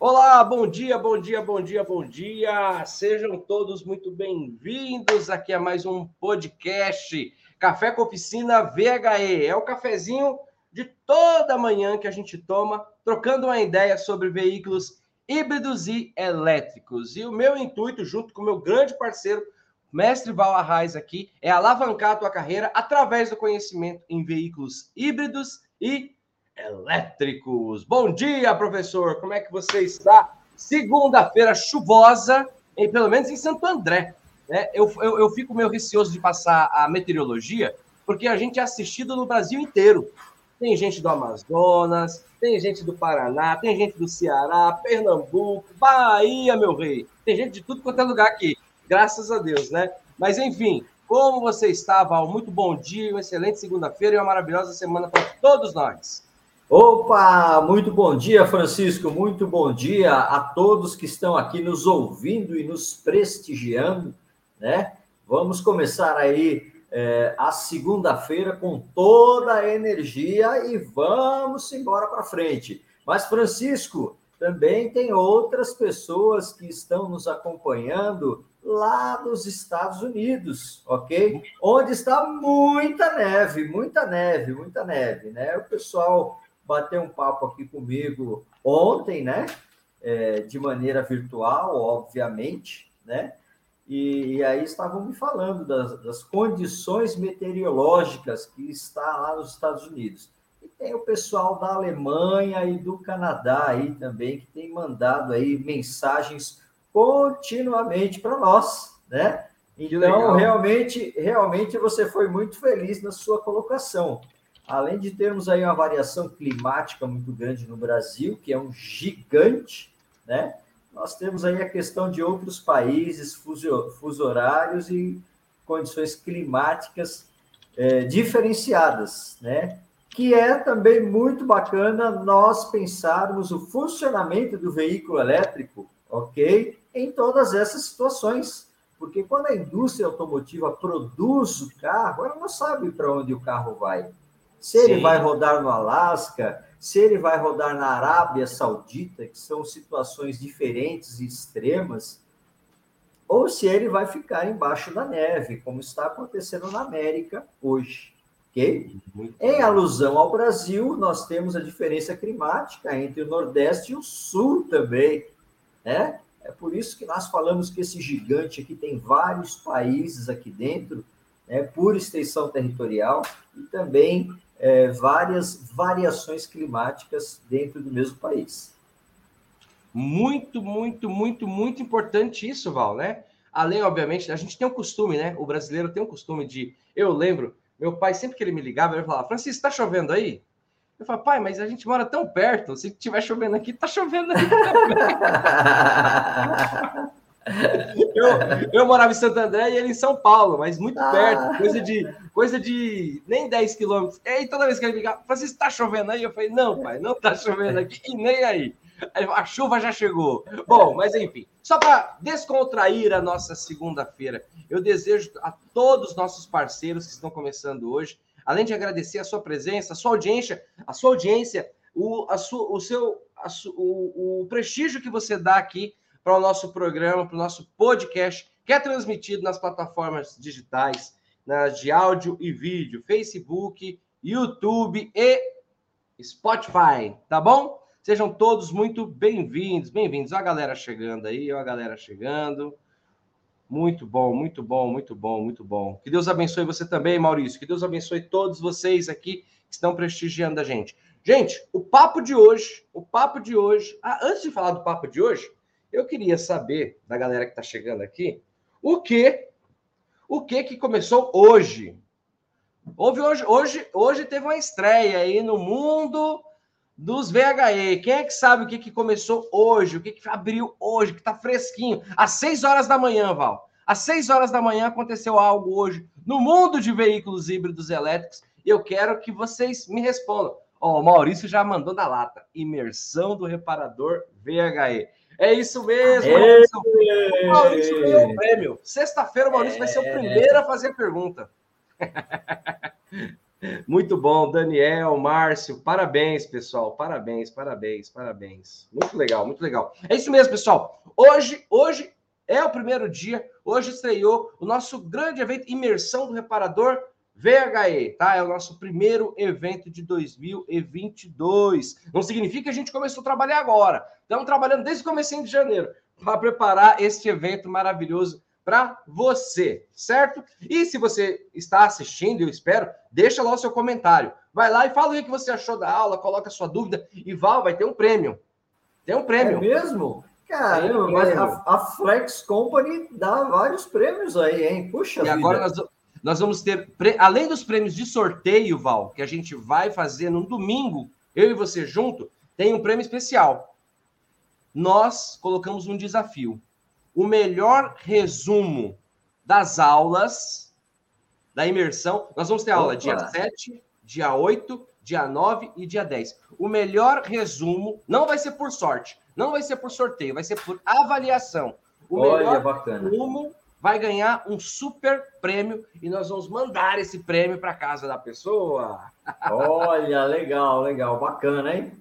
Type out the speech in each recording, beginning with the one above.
Olá, bom dia, bom dia, bom dia, bom dia. Sejam todos muito bem-vindos aqui a mais um podcast Café com Oficina VHE. É o cafezinho de toda manhã que a gente toma, trocando uma ideia sobre veículos híbridos e elétricos. E o meu intuito, junto com o meu grande parceiro, mestre Val Arraes aqui, é alavancar a tua carreira através do conhecimento em veículos híbridos e elétricos. Bom dia, professor. Como é que você está? Segunda-feira chuvosa, em, pelo menos em Santo André. Né? Eu, eu, eu fico meio receoso de passar a meteorologia, porque a gente é assistido no Brasil inteiro. Tem gente do Amazonas, tem gente do Paraná, tem gente do Ceará, Pernambuco, Bahia, meu rei. Tem gente de tudo quanto é lugar aqui. Graças a Deus, né? Mas enfim, como você está, Val? Muito bom dia, uma excelente segunda-feira e uma maravilhosa semana para todos nós. Opa, muito bom dia, Francisco. Muito bom dia a todos que estão aqui nos ouvindo e nos prestigiando, né? Vamos começar aí é, a segunda-feira com toda a energia e vamos embora para frente. Mas, Francisco, também tem outras pessoas que estão nos acompanhando lá dos Estados Unidos, ok? Onde está muita neve, muita neve, muita neve, né? O pessoal bateu um papo aqui comigo ontem, né? É, de maneira virtual, obviamente, né? E, e aí estavam me falando das, das, condições meteorológicas que está lá nos Estados Unidos. E tem o pessoal da Alemanha e do Canadá aí também que tem mandado aí mensagens continuamente para nós, né? Então, realmente, realmente você foi muito feliz na sua colocação além de termos aí uma variação climática muito grande no Brasil, que é um gigante, né? Nós temos aí a questão de outros países, fuso, fuso horários e condições climáticas é, diferenciadas, né? Que é também muito bacana nós pensarmos o funcionamento do veículo elétrico, ok? Em todas essas situações. Porque quando a indústria automotiva produz o carro, ela não sabe para onde o carro vai se ele Sim. vai rodar no Alasca, se ele vai rodar na Arábia Saudita, que são situações diferentes e extremas, ou se ele vai ficar embaixo da neve, como está acontecendo na América hoje. Okay? Em alusão ao Brasil, nós temos a diferença climática entre o Nordeste e o Sul também. Né? É por isso que nós falamos que esse gigante aqui tem vários países aqui dentro, né, por extensão territorial, e também é, várias variações climáticas dentro do mesmo país. Muito, muito, muito, muito importante isso, Val, né? Além, obviamente, a gente tem um costume, né? O brasileiro tem um costume de. Eu lembro, meu pai, sempre que ele me ligava, ele falava: Francisco, está chovendo aí? Eu falava, pai, mas a gente mora tão perto, se tiver chovendo aqui, tá chovendo aí também. eu, eu morava em Santo André e ele em São Paulo, mas muito ah. perto, coisa de, coisa de nem 10 quilômetros. E aí, toda vez que ele ligava, Francisco, está chovendo aí? Eu falei, não, pai, não está chovendo aqui e nem aí. A chuva já chegou. Bom, mas enfim, só para descontrair a nossa segunda-feira, eu desejo a todos os nossos parceiros que estão começando hoje, além de agradecer a sua presença, a sua audiência, a sua audiência, o, a sua, o seu, a, o, o prestígio que você dá aqui para o nosso programa, para o nosso podcast, que é transmitido nas plataformas digitais, nas de áudio e vídeo, Facebook, YouTube e Spotify, tá bom? Sejam todos muito bem-vindos, bem-vindos. Olha a galera chegando aí, olha a galera chegando. Muito bom, muito bom, muito bom, muito bom. Que Deus abençoe você também, Maurício. Que Deus abençoe todos vocês aqui que estão prestigiando a gente. Gente, o papo de hoje, o papo de hoje. Ah, antes de falar do papo de hoje, eu queria saber da galera que está chegando aqui o que o que que começou hoje. Houve hoje, hoje, hoje teve uma estreia aí no mundo dos VHE. Quem é que sabe o que, que começou hoje? O que, que abriu hoje? Que está fresquinho? Às 6 horas da manhã, Val. Às 6 horas da manhã aconteceu algo hoje no mundo de veículos híbridos elétricos. Eu quero que vocês me respondam. Ó, oh, o Maurício já mandou na lata. Imersão do reparador VHE. É isso mesmo, Maurício. O Maurício ganhou o prêmio. Sexta-feira o Maurício é... vai ser o primeiro a fazer a pergunta. Muito bom, Daniel, Márcio, parabéns, pessoal, parabéns, parabéns, parabéns. Muito legal, muito legal. É isso mesmo, pessoal. Hoje, hoje é o primeiro dia, hoje estreou o nosso grande evento Imersão do Reparador VHE, tá? É o nosso primeiro evento de 2022. Não significa que a gente começou a trabalhar agora. Estamos trabalhando desde o começo de janeiro para preparar este evento maravilhoso para você, certo? E se você está assistindo, eu espero, deixa lá o seu comentário. Vai lá e fala o que você achou da aula, coloca a sua dúvida e Val, vai ter um prêmio. Tem um prêmio. É mesmo? Caramba, mas a, a, Flex Company dá vários prêmios aí, hein? Puxa E vida. agora nós, nós vamos ter, além dos prêmios de sorteio, Val, que a gente vai fazer no domingo, eu e você junto, tem um prêmio especial. Nós colocamos um desafio o melhor resumo das aulas da imersão. Nós vamos ter aula Opa. dia 7, dia 8, dia 9 e dia 10. O melhor resumo não vai ser por sorte, não vai ser por sorteio, vai ser por avaliação. O Olha, melhor bacana. resumo vai ganhar um super prêmio e nós vamos mandar esse prêmio para casa da pessoa. Olha, legal, legal, bacana, hein?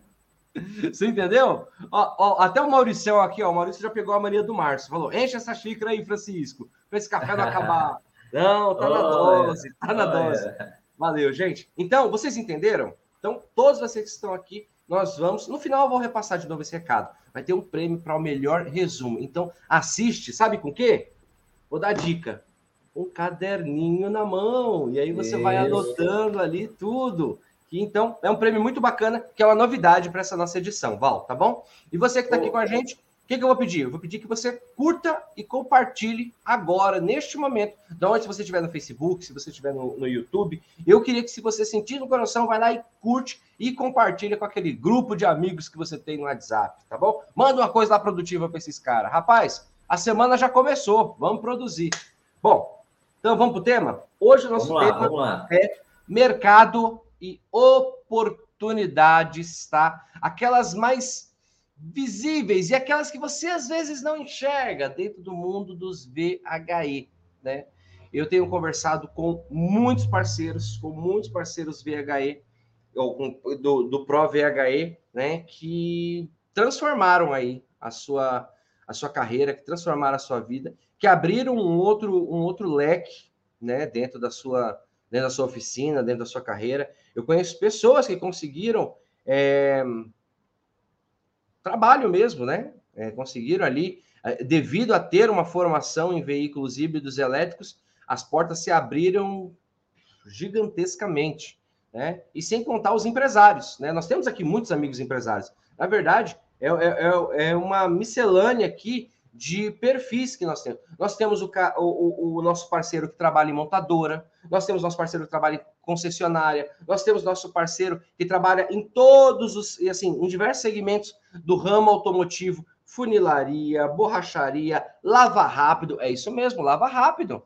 Você entendeu? Ó, ó, até o Maurício aqui, ó, o Maurício já pegou a mania do Márcio. Falou: enche essa xícara aí, Francisco, para esse café não acabar. Não, tá na dose, tá na dose. Valeu, gente. Então, vocês entenderam? Então, todos vocês que estão aqui, nós vamos. No final, eu vou repassar de novo esse recado. Vai ter um prêmio para o melhor resumo. Então, assiste, sabe com o quê? Vou dar dica. Um caderninho na mão. E aí você Isso. vai anotando ali tudo que então é um prêmio muito bacana, que é uma novidade para essa nossa edição, Val, tá bom? E você que está aqui com a gente, o que, que, eu vou pedir? Eu vou pedir que você curta e compartilhe agora, neste momento, de onde você estiver no Facebook, se você estiver no, no, YouTube. Eu queria que, se você sentir no coração, vai lá e curte e compartilha com aquele grupo de amigos que você tem no WhatsApp, tá bom? Manda uma coisa lá produtiva para esses caras. Rapaz, a semana já começou, vamos produzir. Bom, então vamos para o tema? Hoje o nosso vamos tema lá, é mercado e oportunidades, tá? Aquelas mais visíveis e aquelas que você às vezes não enxerga dentro do mundo dos VHE, né? Eu tenho conversado com muitos parceiros, com muitos parceiros VHE, ou do, do Pro VHE, né? Que transformaram aí a sua, a sua carreira, que transformaram a sua vida, que abriram um outro, um outro leque, né? Dentro da sua, dentro da sua oficina, dentro da sua carreira. Eu conheço pessoas que conseguiram é, trabalho mesmo, né? É, conseguiram ali, é, devido a ter uma formação em veículos híbridos elétricos, as portas se abriram gigantescamente, né? E sem contar os empresários, né? Nós temos aqui muitos amigos empresários. Na verdade, é, é, é, é uma miscelânea aqui de perfis que nós temos. Nós temos o, o, o, nosso parceiro que trabalha em montadora, nós temos nosso parceiro que trabalha em concessionária, nós temos nosso parceiro que trabalha em todos os, assim, em diversos segmentos do ramo automotivo, funilaria, borracharia, lava rápido, é isso mesmo, lava rápido.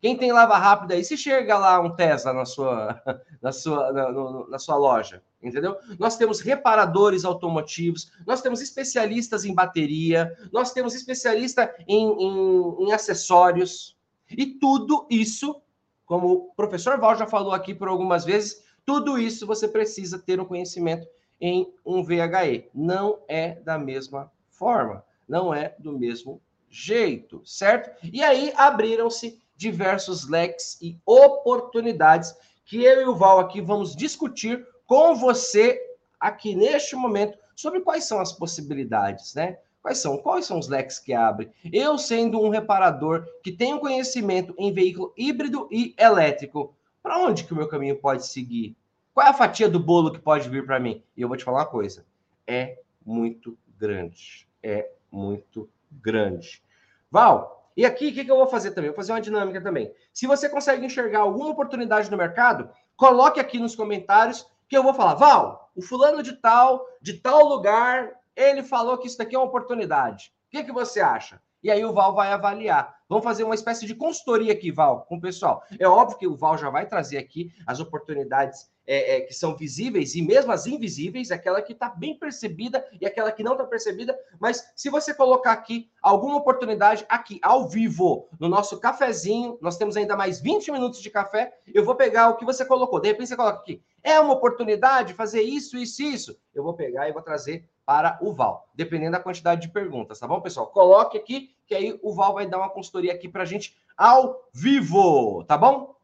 Quem tem lava rápida aí, se chega lá um Tesla na sua, na sua, na, na sua loja, entendeu? Nós temos reparadores automotivos, nós temos especialistas em bateria, nós temos especialista em, em, em acessórios, e tudo isso, como o professor Val já falou aqui por algumas vezes, tudo isso você precisa ter um conhecimento em um VHE. Não é da mesma forma, não é do mesmo jeito, certo? E aí abriram-se diversos leques e oportunidades que eu e o Val aqui vamos discutir com você aqui neste momento sobre quais são as possibilidades, né? Quais são? Quais são os leques que abrem? Eu, sendo um reparador que um conhecimento em veículo híbrido e elétrico, para onde que o meu caminho pode seguir? Qual é a fatia do bolo que pode vir para mim? E eu vou te falar uma coisa: é muito grande. É muito grande. Val, e aqui, o que, que eu vou fazer também? vou fazer uma dinâmica também. Se você consegue enxergar alguma oportunidade no mercado, coloque aqui nos comentários que eu vou falar. Val, o fulano de tal, de tal lugar, ele falou que isso daqui é uma oportunidade. O que, que você acha? E aí o Val vai avaliar. Vamos fazer uma espécie de consultoria aqui, Val, com o pessoal. É óbvio que o Val já vai trazer aqui as oportunidades é, é, que são visíveis e mesmo as invisíveis, aquela que está bem percebida e aquela que não está percebida. Mas se você colocar aqui alguma oportunidade, aqui ao vivo, no nosso cafezinho, nós temos ainda mais 20 minutos de café, eu vou pegar o que você colocou. De repente você coloca aqui, é uma oportunidade fazer isso, isso, isso. Eu vou pegar e vou trazer para o Val, dependendo da quantidade de perguntas, tá bom, pessoal? Coloque aqui, que aí o Val vai dar uma consultoria aqui para a gente ao vivo, tá bom?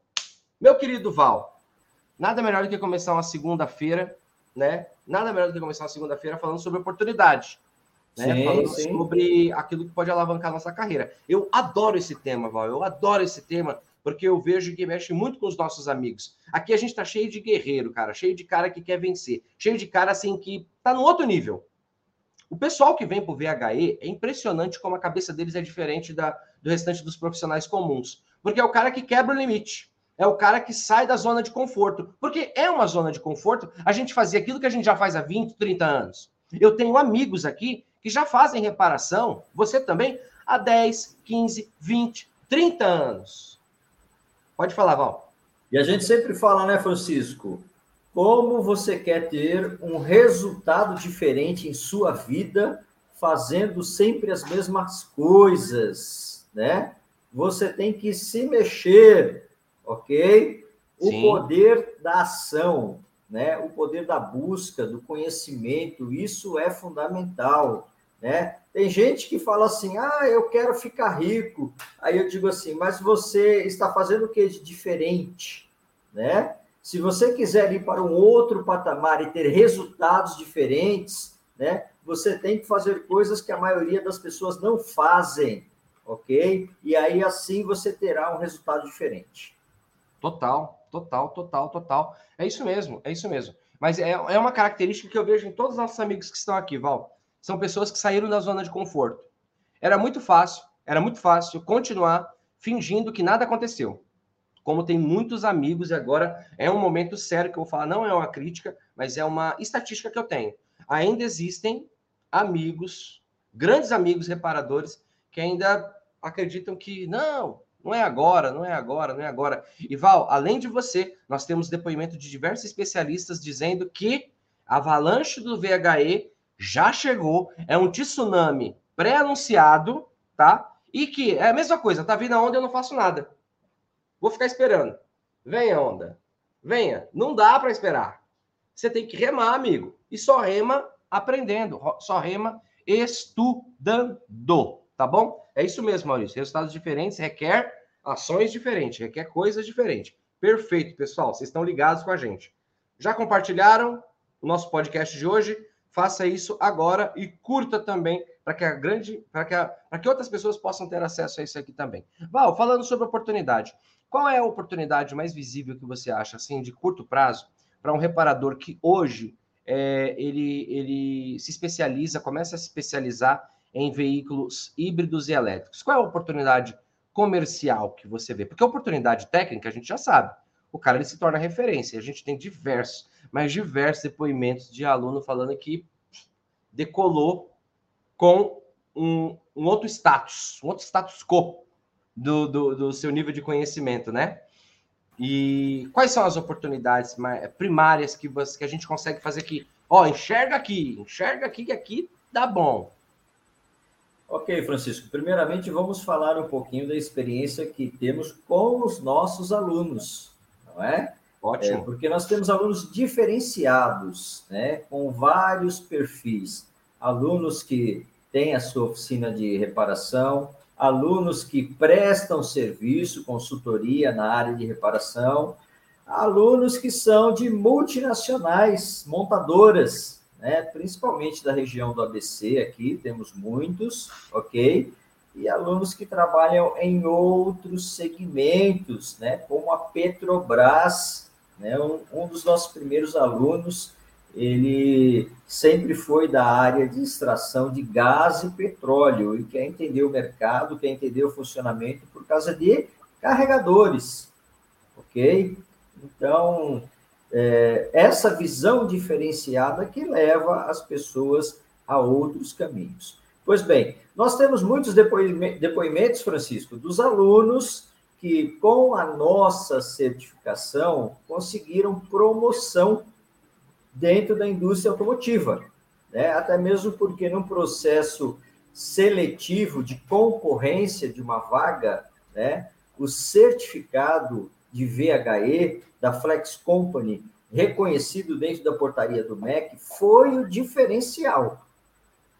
Meu querido Val, Nada melhor do que começar uma segunda-feira, né? Nada melhor do que começar uma segunda-feira falando sobre oportunidade. Né? Sim, falando sim. sobre aquilo que pode alavancar a nossa carreira. Eu adoro esse tema, Val. Eu adoro esse tema, porque eu vejo que mexe muito com os nossos amigos. Aqui a gente tá cheio de guerreiro, cara, cheio de cara que quer vencer, cheio de cara assim que tá no outro nível. O pessoal que vem para o VHE é impressionante como a cabeça deles é diferente da, do restante dos profissionais comuns. Porque é o cara que quebra o limite é o cara que sai da zona de conforto. Porque é uma zona de conforto a gente fazer aquilo que a gente já faz há 20, 30 anos. Eu tenho amigos aqui que já fazem reparação, você também, há 10, 15, 20, 30 anos. Pode falar, Val. E a gente sempre fala, né, Francisco? Como você quer ter um resultado diferente em sua vida fazendo sempre as mesmas coisas, né? Você tem que se mexer, ok? O Sim. poder da ação, né? O poder da busca, do conhecimento, isso é fundamental, né? Tem gente que fala assim: "Ah, eu quero ficar rico". Aí eu digo assim: "Mas você está fazendo o que de diferente?", né? Se você quiser ir para um outro patamar e ter resultados diferentes, né? Você tem que fazer coisas que a maioria das pessoas não fazem, ok? E aí assim você terá um resultado diferente. Total, total, total, total. É isso mesmo, é isso mesmo. Mas é, é uma característica que eu vejo em todos os nossos amigos que estão aqui, Val. São pessoas que saíram da zona de conforto. Era muito fácil, era muito fácil continuar fingindo que nada aconteceu. Como tem muitos amigos, e agora é um momento sério que eu vou falar, não é uma crítica, mas é uma estatística que eu tenho. Ainda existem amigos, grandes amigos reparadores, que ainda acreditam que não, não é agora, não é agora, não é agora. E Val, além de você, nós temos depoimento de diversos especialistas dizendo que a avalanche do VHE já chegou, é um tsunami pré-anunciado, tá? E que é a mesma coisa, tá vindo a onda, eu não faço nada. Vou ficar esperando. Venha, onda. Venha. Não dá para esperar. Você tem que remar, amigo. E só rema aprendendo, só rema estudando, tá bom? É isso mesmo, Maurício. Resultados diferentes requer ações diferentes, requer coisas diferentes. Perfeito, pessoal. Vocês estão ligados com a gente. Já compartilharam o nosso podcast de hoje? Faça isso agora e curta também para que a grande, para que, que outras pessoas possam ter acesso a isso aqui também. Val, falando sobre oportunidade, qual é a oportunidade mais visível que você acha, assim, de curto prazo, para um reparador que hoje é, ele, ele se especializa, começa a se especializar em veículos híbridos e elétricos? Qual é a oportunidade comercial que você vê? Porque a oportunidade técnica a gente já sabe. O cara ele se torna referência. A gente tem diversos, mas diversos depoimentos de aluno falando que decolou com um, um outro status, um outro status quo do, do, do seu nível de conhecimento, né? E quais são as oportunidades primárias que, você, que a gente consegue fazer aqui? Ó, enxerga aqui, enxerga aqui que aqui dá bom. Ok, Francisco. Primeiramente, vamos falar um pouquinho da experiência que temos com os nossos alunos, não é? Ótimo. É, porque nós temos alunos diferenciados, né? Com vários perfis. Alunos que têm a sua oficina de reparação, alunos que prestam serviço, consultoria na área de reparação, alunos que são de multinacionais, montadoras, né? principalmente da região do ABC aqui, temos muitos, ok? E alunos que trabalham em outros segmentos, né? como a Petrobras, né? um, um dos nossos primeiros alunos, ele sempre foi da área de extração de gás e petróleo e quer entender o mercado, quer entender o funcionamento por causa de carregadores, ok? Então, é, essa visão diferenciada que leva as pessoas a outros caminhos. Pois bem, nós temos muitos depoimentos, Francisco, dos alunos que, com a nossa certificação, conseguiram promoção dentro da indústria automotiva. Né? Até mesmo porque, num processo seletivo de concorrência de uma vaga, né, o certificado de VHE da Flex Company, reconhecido dentro da portaria do MEC, foi o diferencial.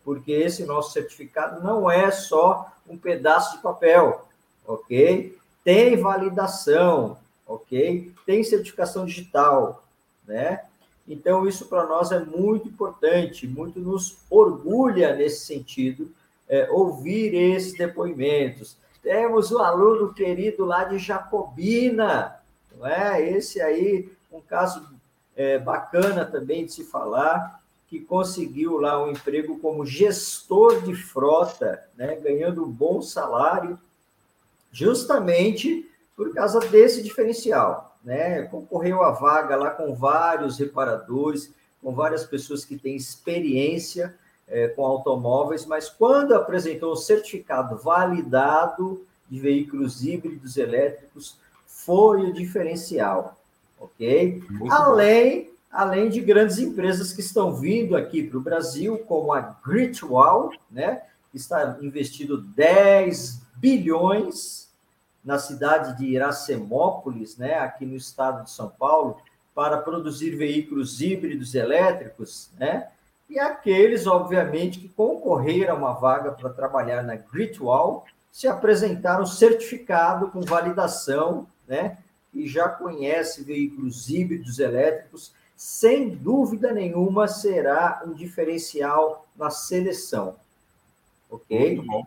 Porque esse nosso certificado não é só um pedaço de papel, ok? Tem validação, ok? Tem certificação digital, né? Então, isso para nós é muito importante, muito nos orgulha nesse sentido, é, ouvir esses depoimentos. Temos um aluno querido lá de Jacobina, não é? Esse aí, um caso é, bacana também de se falar, que conseguiu lá um emprego como gestor de frota, né? ganhando um bom salário, justamente por causa desse diferencial. Né? Concorreu a vaga lá com vários reparadores, com várias pessoas que têm experiência é, com automóveis, mas quando apresentou o certificado validado de veículos híbridos elétricos, foi o diferencial, ok? Muito além, bom. além de grandes empresas que estão vindo aqui para o Brasil, como a Gritwall, né? Que está investindo 10 bilhões na cidade de Iracemópolis, né? Aqui no estado de São Paulo, para produzir veículos híbridos elétricos, né? E aqueles, obviamente, que concorreram a uma vaga para trabalhar na Gritwall se apresentaram certificado com validação, né? E já conhece veículos híbridos elétricos, sem dúvida nenhuma será um diferencial na seleção. Ok? Muito bom.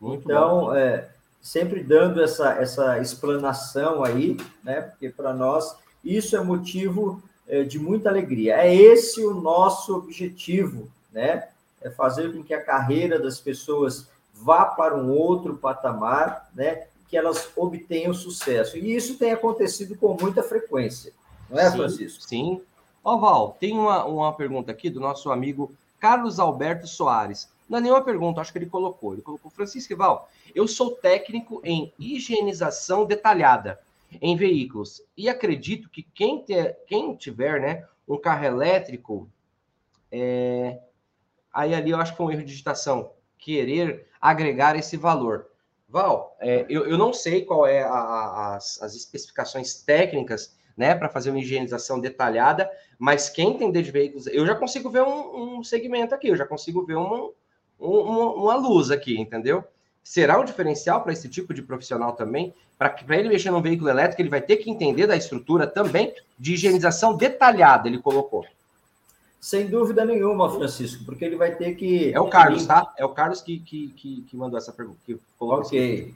Muito então, bom. É, sempre dando essa, essa explanação aí, né? Porque para nós isso é motivo de muita alegria. É esse o nosso objetivo, né? É fazer com que a carreira das pessoas vá para um outro patamar, né? Que elas obtenham sucesso. E isso tem acontecido com muita frequência, não é, sim, Francisco? Sim. Ó, oh, Val, tem uma, uma pergunta aqui do nosso amigo Carlos Alberto Soares. Não é nenhuma pergunta, acho que ele colocou. Ele colocou, Francisco Val, eu sou técnico em higienização detalhada em veículos. E acredito que quem, ter, quem tiver né, um carro elétrico, é, aí ali eu acho que foi um erro de digitação, querer agregar esse valor. Val, é, eu, eu não sei qual é a, a, as, as especificações técnicas né, para fazer uma higienização detalhada, mas quem entender de veículos, eu já consigo ver um, um segmento aqui, eu já consigo ver uma, uma luz aqui, entendeu? Será um diferencial para esse tipo de profissional também? Para ele mexer num veículo elétrico, ele vai ter que entender da estrutura também de higienização detalhada, ele colocou. Sem dúvida nenhuma, Francisco, porque ele vai ter que. É o Carlos, tá? É o Carlos que, que, que, que mandou essa pergunta. ok. Assim.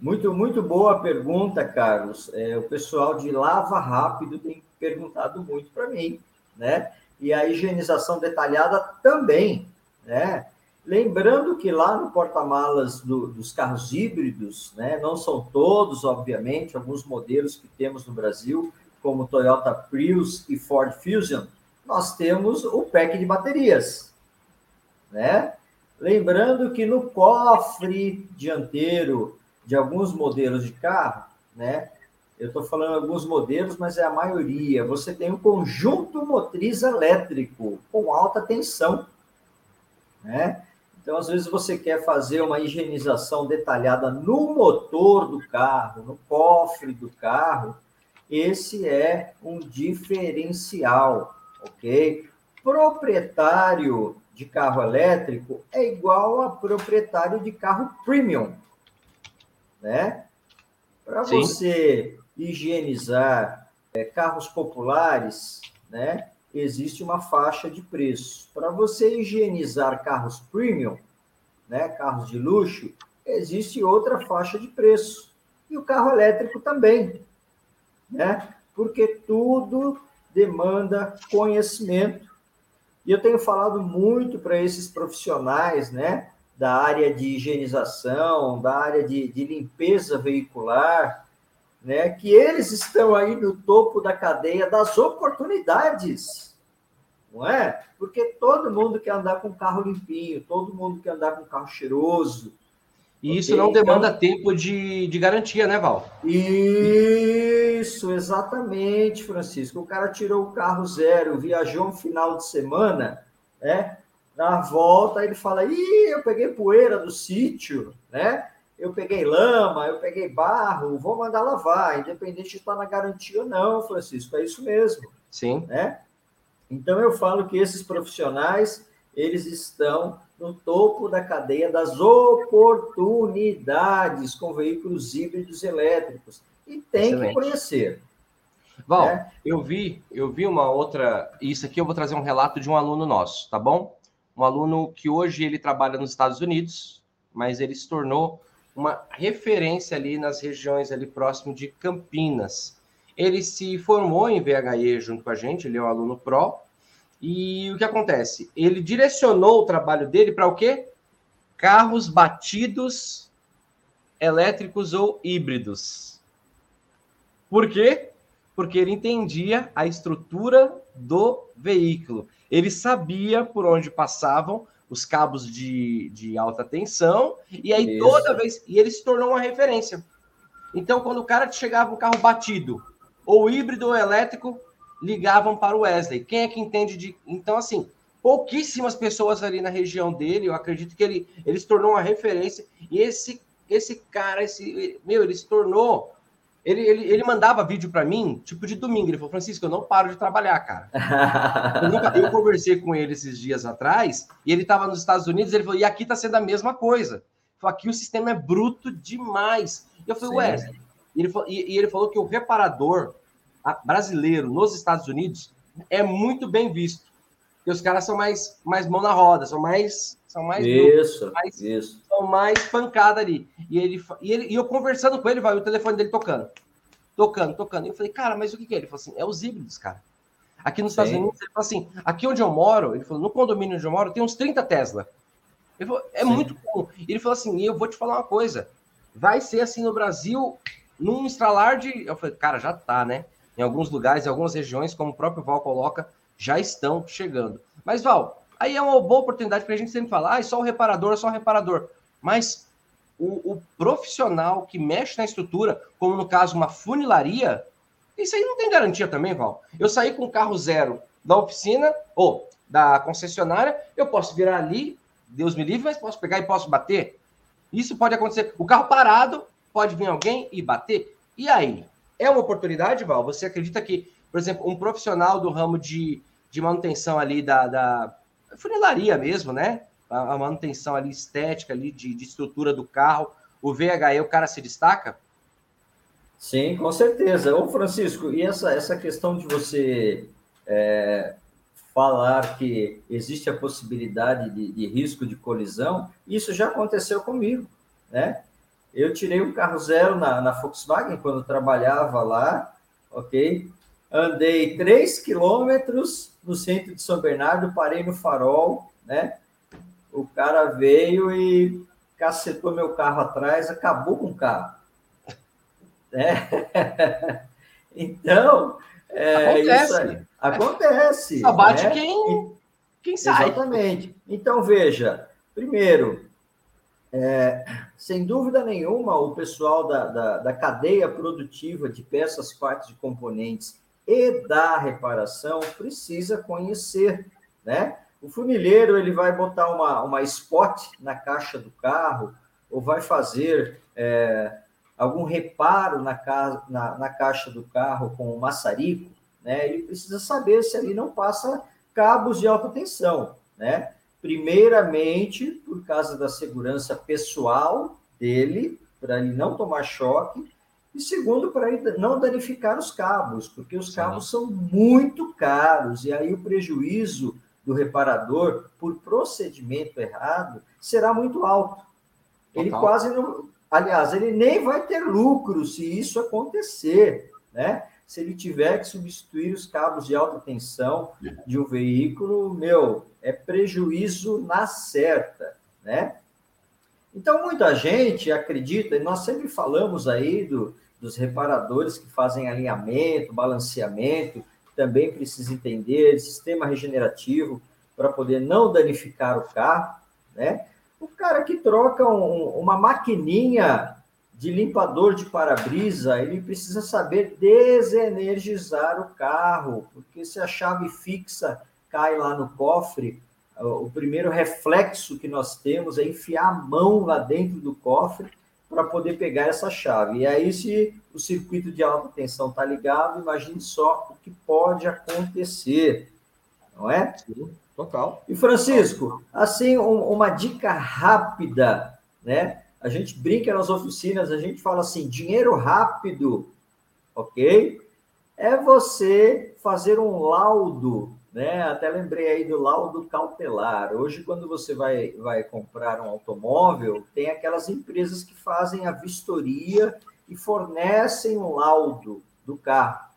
Muito, muito boa pergunta, Carlos. É, o pessoal de Lava Rápido tem perguntado muito para mim, né? E a higienização detalhada também, né? Lembrando que lá no porta-malas do, dos carros híbridos, né, não são todos, obviamente, alguns modelos que temos no Brasil, como Toyota Prius e Ford Fusion, nós temos o pack de baterias, né? Lembrando que no cofre dianteiro de alguns modelos de carro, né? Eu estou falando alguns modelos, mas é a maioria. Você tem um conjunto motriz elétrico com alta tensão, né? Então, às vezes, você quer fazer uma higienização detalhada no motor do carro, no cofre do carro. Esse é um diferencial, ok? Proprietário de carro elétrico é igual a proprietário de carro premium, né? Para você higienizar é, carros populares, né? Existe uma faixa de preço. Para você higienizar carros premium, né, carros de luxo, existe outra faixa de preço. E o carro elétrico também, né? Porque tudo demanda conhecimento. E eu tenho falado muito para esses profissionais, né, da área de higienização, da área de, de limpeza veicular, né, que eles estão aí no topo da cadeia das oportunidades, não é? Porque todo mundo quer andar com carro limpinho, todo mundo quer andar com carro cheiroso, E isso não demanda então... tempo de, de garantia, né, Val? Isso, exatamente, Francisco. O cara tirou o carro zero, viajou um final de semana, né? Na volta, ele fala: Ih, eu peguei poeira do sítio, né? Eu peguei lama, eu peguei barro, vou mandar lavar, independente de estar na garantia ou não, Francisco. É isso mesmo. Sim. Né? Então eu falo que esses profissionais, eles estão no topo da cadeia das oportunidades com veículos híbridos elétricos e tem Excelente. que conhecer. Val, né? eu vi, eu vi uma outra. Isso aqui eu vou trazer um relato de um aluno nosso, tá bom? Um aluno que hoje ele trabalha nos Estados Unidos, mas ele se tornou uma referência ali nas regiões ali próximo de Campinas. Ele se formou em VHE junto com a gente, ele é um aluno pró, e o que acontece? Ele direcionou o trabalho dele para o quê? Carros batidos elétricos ou híbridos. Por quê? Porque ele entendia a estrutura do veículo. Ele sabia por onde passavam os cabos de, de alta tensão, e aí Isso. toda vez. E ele se tornou uma referência. Então, quando o cara chegava um carro batido, ou híbrido ou elétrico, ligavam para o Wesley. Quem é que entende de. Então, assim, pouquíssimas pessoas ali na região dele, eu acredito que ele, ele se tornou uma referência. E esse, esse cara, esse. Meu, ele se tornou. Ele, ele, ele mandava vídeo para mim, tipo de domingo. Ele falou, Francisco, eu não paro de trabalhar, cara. eu, nunca, eu conversei com ele esses dias atrás, e ele estava nos Estados Unidos, ele falou, e aqui está sendo a mesma coisa. Falou, aqui o sistema é bruto demais. E eu falei, Wesley. E ele, e, e ele falou que o reparador, brasileiro nos Estados Unidos é muito bem visto. Porque os caras são mais, mais mão na roda, são mais. São mais isso, mais, isso. Mais pancada ali. E, ele, e, ele, e eu conversando com ele, vai o telefone dele tocando. Tocando, tocando. E eu falei, cara, mas o que, que é? Ele falou assim: é os híbridos, cara. Aqui nos Estados Sim. Unidos, ele falou assim: aqui onde eu moro, ele falou, no condomínio onde eu moro, tem uns 30 Tesla. Ele falou, é Sim. muito comum. E ele falou assim: e eu vou te falar uma coisa. Vai ser assim no Brasil, num estralar de. Eu falei, cara, já tá, né? em alguns lugares, em algumas regiões, como o próprio Val coloca, já estão chegando. Mas, Val, aí é uma boa oportunidade para a gente sempre falar, ah, só o reparador, só o reparador. Mas o, o, profissional que mexe na estrutura, como no caso uma funilaria, isso aí não tem garantia também, Val. Eu saí com carro zero da oficina, ou da concessionária, eu posso virar ali, Deus me livre, mas posso pegar e posso bater. Isso pode acontecer. O carro parado, pode vir alguém e bater. E aí? é uma oportunidade, Val? Você acredita que, por exemplo, um profissional do ramo de, de manutenção ali da, da funilaria mesmo, né? A, manutenção ali estética ali de, de estrutura do carro, o VHE, o cara se destaca? Sim, com certeza. Ô, Francisco, e essa, essa questão de você é, falar que existe a possibilidade de, de risco de colisão, isso já aconteceu comigo, né? Eu tirei um carro zero na, na Volkswagen quando trabalhava lá, ok? Andei 3 quilômetros no centro de São Bernardo, parei no farol, né? O cara veio e cacetou meu carro atrás, acabou com o carro. É. Então, é, acontece. acontece. Só bate né? quem, quem sai. Exatamente. Então, veja, primeiro, é, sem dúvida nenhuma, o pessoal da, da, da, cadeia produtiva de peças, partes e componentes e da reparação precisa conhecer, né? O funileiro ele vai botar uma, uma spot na caixa do carro ou vai fazer é, algum reparo na, casa, na, na caixa do carro com um maçarico, né? Ele precisa saber se ali não passa cabos de alta tensão, né? primeiramente por causa da segurança pessoal dele, para ele não tomar choque, e segundo, para ele não danificar os cabos, porque os cabos são muito caros, e aí o prejuízo do reparador por procedimento errado será muito alto. Ele quase não. Aliás, ele nem vai ter lucro se isso acontecer, né? Se ele tiver que substituir os cabos de alta tensão de um veículo, meu, é prejuízo na certa, né? Então, muita gente acredita, e nós sempre falamos aí do, dos reparadores que fazem alinhamento, balanceamento, também precisa entender sistema regenerativo para poder não danificar o carro, né? O cara que troca um, uma maquininha de limpador de para-brisa, ele precisa saber desenergizar o carro, porque se a chave fixa cai lá no cofre, o primeiro reflexo que nós temos é enfiar a mão lá dentro do cofre para poder pegar essa chave. E aí, se o circuito de alta tensão está ligado, imagine só o que pode acontecer, não é? Sim, total. E Francisco, assim, um, uma dica rápida, né? A gente brinca nas oficinas, a gente fala assim, dinheiro rápido, ok? É você fazer um laudo né? Até lembrei aí do laudo cautelar. Hoje, quando você vai, vai comprar um automóvel, tem aquelas empresas que fazem a vistoria e fornecem um laudo do carro,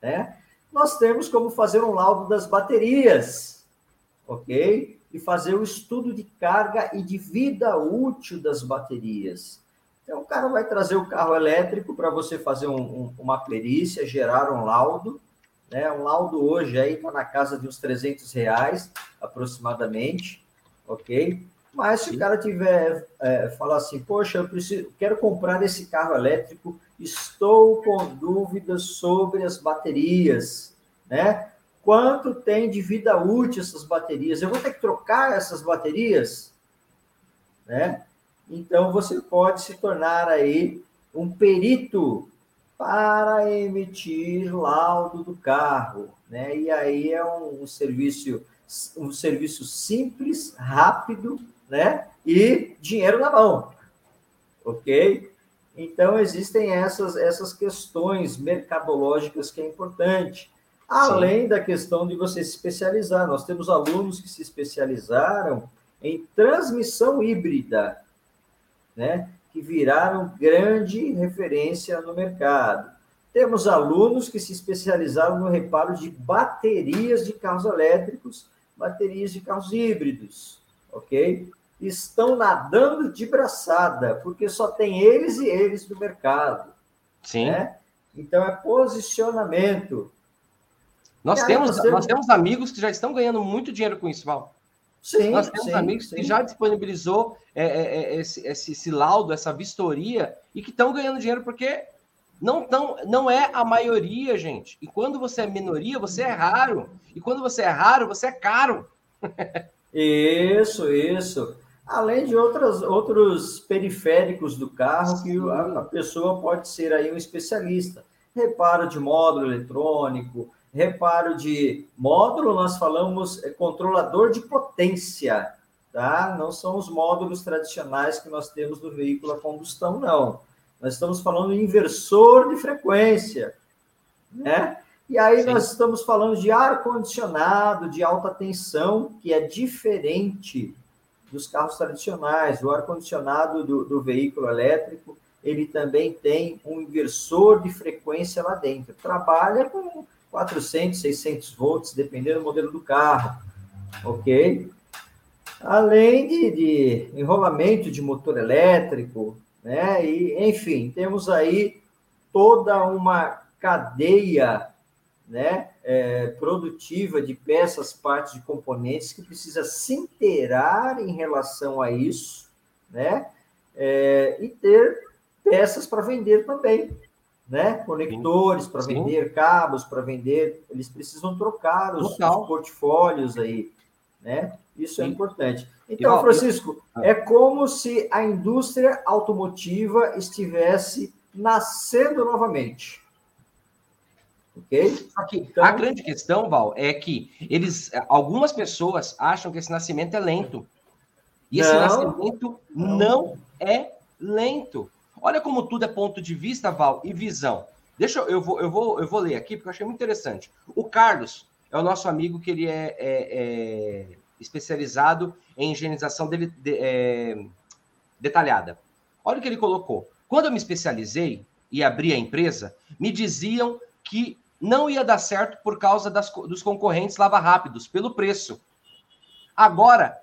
né? Nós temos como fazer um laudo das baterias, ok? E fazer o estudo de carga e de vida útil das baterias. Então, o cara vai trazer o carro elétrico para você fazer um, um, uma perícia, gerar um laudo, né? Um laudo hoje aí está na casa de uns 300 reais, aproximadamente, ok? Mas se o cara tiver, é, falar assim, poxa, eu preciso, quero comprar esse carro elétrico, estou com dúvidas sobre as baterias, né? Quanto tem de vida útil essas baterias? Eu vou ter que trocar essas baterias, né? Então você pode se tornar aí um perito para emitir laudo do carro, né? E aí é um, um serviço um serviço simples, rápido, né? E dinheiro na mão, ok? Então existem essas essas questões mercadológicas que é importante, além Sim. da questão de você se especializar. Nós temos alunos que se especializaram em transmissão híbrida, né? Que viraram grande referência no mercado. Temos alunos que se especializaram no reparo de baterias de carros elétricos, baterias de carros híbridos, ok? Estão nadando de braçada, porque só tem eles e eles no mercado. Sim. Né? Então é posicionamento. Nós, temos, nós, temos... nós temos amigos que já estão ganhando muito dinheiro com isso, Val. Sim, Nós temos sim, amigos sim. que já disponibilizou é, é, é, esse, esse, esse, laudo, essa vistoria, e que estão ganhando dinheiro porque não, tão, não é a maioria, gente. E quando você é minoria, você é raro. E quando você é raro, você é caro. isso, isso. Além de outras, outros periféricos do carro que a, a pessoa pode ser aí um especialista. Reparo de módulo eletrônico, reparo de módulo, nós falamos é, controlador de potência, tá? Não são os módulos tradicionais que nós temos no veículo a combustão, não. Nós estamos falando de inversor de frequência, né? E aí Sim. nós estamos falando de ar-condicionado de alta tensão, que é diferente dos carros tradicionais. O ar-condicionado do, do veículo elétrico, ele também tem um inversor de frequência lá dentro. Trabalha com 400, 600 volts, dependendo do modelo do carro, ok? Além de, de enrolamento de motor elétrico, né? E, enfim, temos aí toda uma cadeia né, é, produtiva de peças, partes e componentes que precisa se inteirar em relação a isso, né? É, e ter peças para vender também, né? Conectores para vender, cabos para vender, eles precisam trocar os, os, portfólios aí, né? Isso é Sim. é importante. Então, Francisco, ah. é como se a indústria automotiva estivesse nascendo novamente. Ok? Então... A grande questão, Val, é que eles, algumas pessoas acham que esse nascimento é lento. E esse não, nascimento não. não é lento. Olha como tudo é ponto de vista, Val, e visão. Deixa eu, eu vou, eu vou, eu vou ler aqui porque eu achei muito interessante. O Carlos é o nosso amigo que ele é, é, é especializado em higienização de, de, é, detalhada. Olha o que ele colocou. Quando eu me especializei e abri a empresa, me diziam que não ia dar certo por causa das, dos concorrentes lava rápidos, pelo preço. Agora,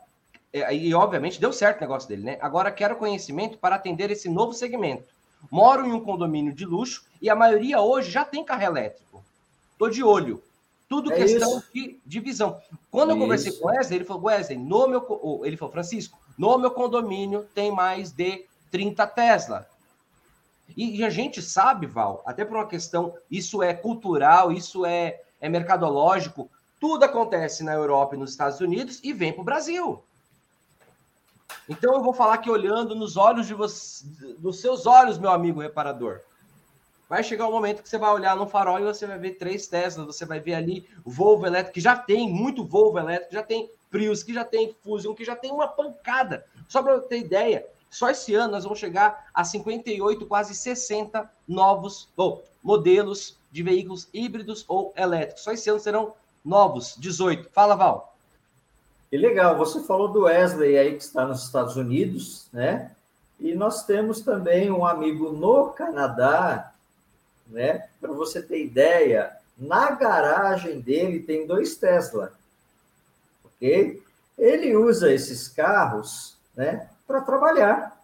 e obviamente deu certo o negócio dele, né? Agora quero conhecimento para atender esse novo segmento. Moro em um condomínio de luxo e a maioria hoje já tem carro elétrico. Tô de olho. Tudo é questão de divisão. Quando eu conversei com o Wesley, ele falou, Wesley, no meu, ele falou, Francisco, no meu condomínio tem mais de 30 Tesla. E, a gente sabe, Val, até por uma questão, isso é cultural, isso é, é mercadológico, tudo acontece na Europa e nos Estados Unidos e vem para o Brasil. Então eu vou falar que olhando nos olhos de você, nos seus olhos, meu amigo reparador. Vai chegar um momento que você vai olhar no farol e você vai ver três Teslas, você vai ver ali o Volvo elétrico, que já tem muito Volvo elétrico, já tem Prius, que já tem Fusion, que já tem uma pancada. Só para ter ideia, só esse ano nós vamos chegar a 58, quase 60 novos modelos de veículos híbridos ou elétricos. Só esse ano serão novos, 18. Fala, Val. Que legal, você falou do Wesley aí que está nos Estados Unidos, né? E nós temos também um amigo no Canadá né? Para você ter ideia, na garagem dele tem dois Tesla, ok? Ele usa esses carros, né, para trabalhar.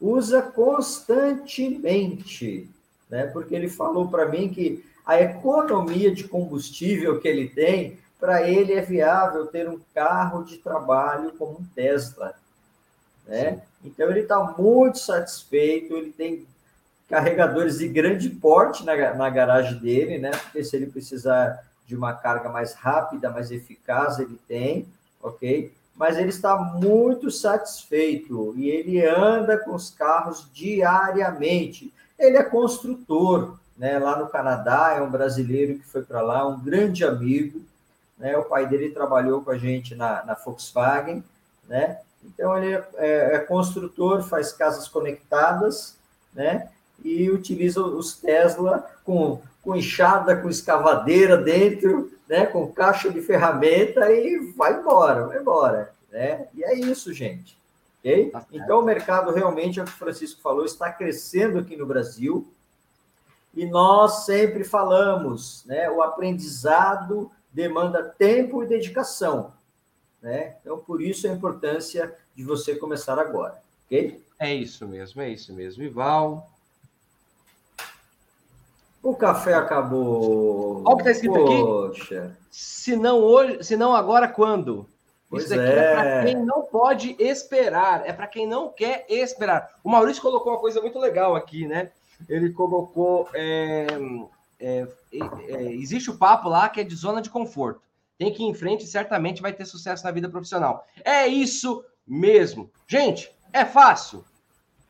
Usa constantemente, né? Porque ele falou para mim que a economia de combustível que ele tem, para ele é viável ter um carro de trabalho como um Tesla, né? Então ele está muito satisfeito, ele tem carregadores de grande porte na, na garagem dele, né? Porque se ele precisar de uma carga mais rápida, mais eficaz, ele tem, ok? Mas ele está muito satisfeito e ele anda com os carros diariamente. Ele é construtor, né? Lá no Canadá, é um brasileiro que foi para lá, um grande amigo, né? O pai dele trabalhou com a gente na, na Volkswagen, né? Então ele é, é, é construtor, faz casas conectadas, né? e utiliza os Tesla com, com enxada, com escavadeira dentro, né, com caixa de ferramenta e vai embora, vai embora. Né? E é isso, gente. Okay? Tá então, o mercado realmente, é o que o Francisco falou, está crescendo aqui no Brasil. E nós sempre falamos, né? O aprendizado demanda tempo e dedicação. Né? Então, por isso a importância de você começar agora. Ok? É isso mesmo, é isso mesmo. Ival, o café acabou. Olha o que está escrito Poxa. aqui. Se não hoje, se não agora, quando? Pois Isso aqui é, é para quem não pode esperar, é para quem não quer esperar. O Maurício colocou uma coisa muito legal aqui, né? Ele colocou. É, é, é, existe o papo lá que é de zona de conforto. Tem que ir em frente e certamente vai ter sucesso na vida profissional. É isso mesmo. Gente, é fácil?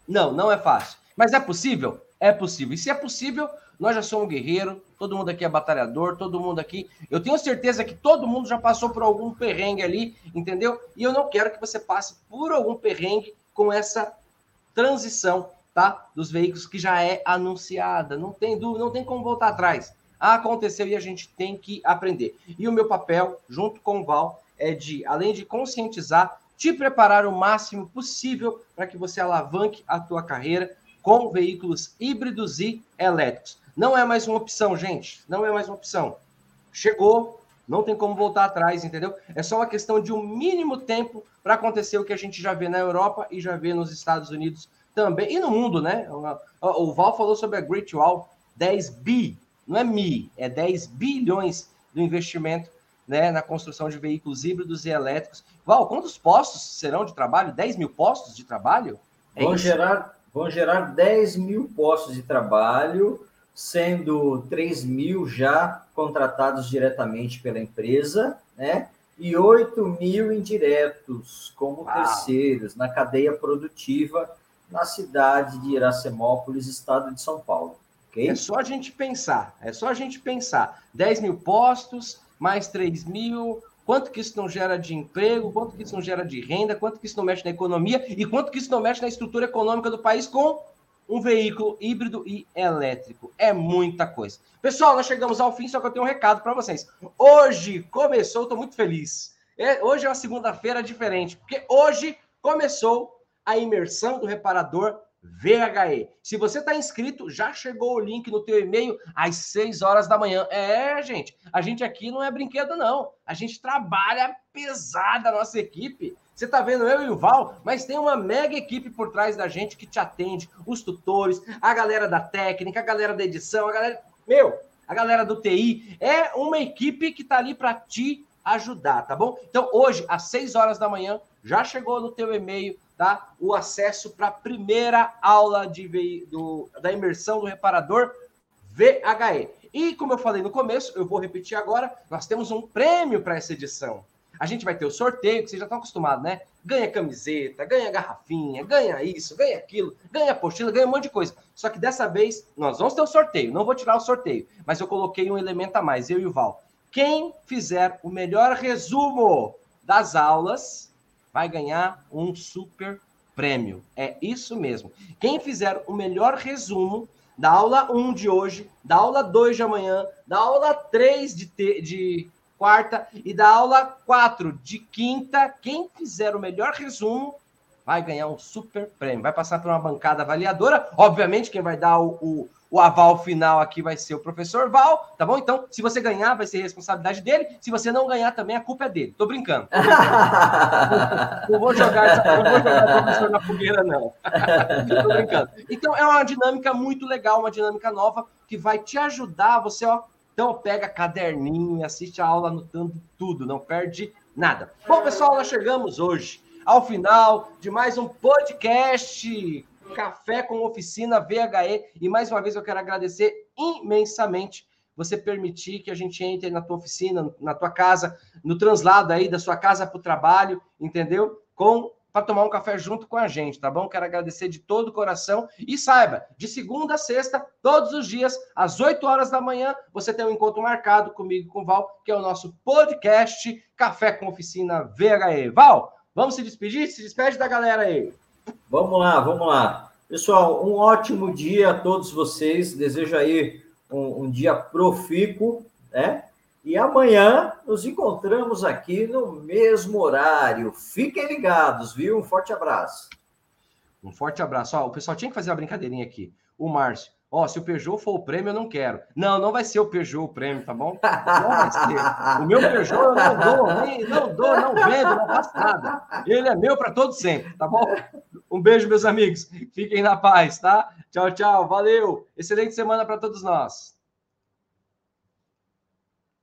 Não, não é fácil. Mas é possível? É possível. E se é possível, nós já somos guerreiro, todo mundo aqui é batalhador, todo mundo aqui. Eu tenho certeza que todo mundo já passou por algum perrengue ali, entendeu? E eu não quero que você passe por algum perrengue com essa transição, tá? Dos veículos que já é anunciada. Não tem dúvida, não tem como voltar atrás. Aconteceu e a gente tem que aprender. E o meu papel, junto com o Val, é de, além de conscientizar, te preparar o máximo possível para que você alavanque a tua carreira com veículos híbridos e elétricos. Não é mais uma opção, gente. Não é mais uma opção. Chegou, não tem como voltar atrás, entendeu? É só uma questão de um mínimo tempo para acontecer o que a gente já vê na Europa e já vê nos Estados Unidos também. E no mundo, né? O Val falou sobre a Great Wall, 10 bi, não é mi, é 10 bilhões do investimento né, na construção de veículos híbridos e elétricos. Val, quantos postos serão de trabalho? 10 mil postos de trabalho? É vão, gerar, vão gerar 10 mil postos de trabalho sendo 3 mil já contratados diretamente pela empresa, né? E 8 mil indiretos como Uau. terceiros na cadeia produtiva na cidade de Iracemópolis, estado de São Paulo. Okay? É só a gente pensar, é só a gente pensar. 10 mil postos, mais 3 mil, quanto que isso não gera de emprego, quanto que isso não gera de renda, quanto que isso não mexe na economia e quanto que isso não mexe na estrutura econômica do país com um veículo híbrido e elétrico. É muita coisa. Pessoal, nós chegamos ao fim, só que eu tenho um recado para vocês. Hoje começou, estou muito feliz. É, hoje é uma segunda-feira diferente, porque hoje começou a imersão do reparador VHE. Se você está inscrito, já chegou o link no teu e-mail às 6 horas da manhã. É, gente, a gente aqui não é brinquedo, não. A gente trabalha pesada a nossa equipe. Você está vendo eu e o Val, mas tem uma mega equipe por trás da gente que te atende, os tutores, a galera da técnica, a galera da edição, a galera. Meu, a galera do TI. É uma equipe que está ali para te ajudar, tá bom? Então, hoje, às 6 horas da manhã, já chegou no teu e-mail, tá? O acesso para a primeira aula de, do, da imersão do reparador VHE. E como eu falei no começo, eu vou repetir agora, nós temos um prêmio para essa edição. A gente vai ter o sorteio, que vocês já estão acostumados, né? Ganha camiseta, ganha garrafinha, ganha isso, ganha aquilo, ganha apostila, ganha um monte de coisa. Só que dessa vez nós vamos ter o sorteio. Não vou tirar o sorteio, mas eu coloquei um elemento a mais, eu e o Val. Quem fizer o melhor resumo das aulas vai ganhar um super prêmio. É isso mesmo. Quem fizer o melhor resumo da aula 1 de hoje, da aula 2 de amanhã, da aula 3 de, de quarta e da aula 4 de quinta. Quem fizer o melhor resumo vai ganhar um super prêmio. Vai passar por uma bancada avaliadora. Obviamente, quem vai dar o, o, o, aval final aqui vai ser o professor Val, tá bom? Então, se você ganhar, vai ser responsabilidade dele. Se você não ganhar, também a culpa é dele. Tô brincando. não, vou jogar, não vou jogar o professor na fogueira, não. Tô brincando. Então, é uma dinâmica muito legal, uma dinâmica nova que vai te ajudar você, ó, então pega caderninho, assiste a aula anotando tudo, não perde nada. Bom, pessoal, nós chegamos hoje ao final de mais um podcast Café com Oficina VHE e mais uma vez eu quero agradecer imensamente você permitir que a gente entre na tua oficina, na tua casa, no translado aí da sua casa para o trabalho, entendeu? Com para tomar um café junto com a gente, tá bom? Quero agradecer de todo o coração e saiba, de segunda a sexta, todos os dias, às 8 horas da manhã, você tem um encontro marcado comigo e com o Val, que é o nosso podcast Café com Oficina VHE. Val, vamos se despedir? Se despede da galera aí. Vamos lá, vamos lá. Pessoal, um ótimo dia a todos vocês. Desejo aí um, um dia profícuo, né? E amanhã nos encontramos aqui no mesmo horário. Fiquem ligados, viu? Um forte abraço. Um forte abraço. Ó, o pessoal tinha que fazer uma brincadeirinha aqui. O Márcio. Ó, se o Peugeot for o prêmio, eu não quero. Não, não vai ser o Peugeot o prêmio, tá bom? Não vai ser. O meu Peugeot eu não dou, nem, não dou, não vendo, não faço nada. Ele é meu para todo sempre, tá bom? Um beijo, meus amigos. Fiquem na paz, tá? Tchau, tchau. Valeu. Excelente semana para todos nós.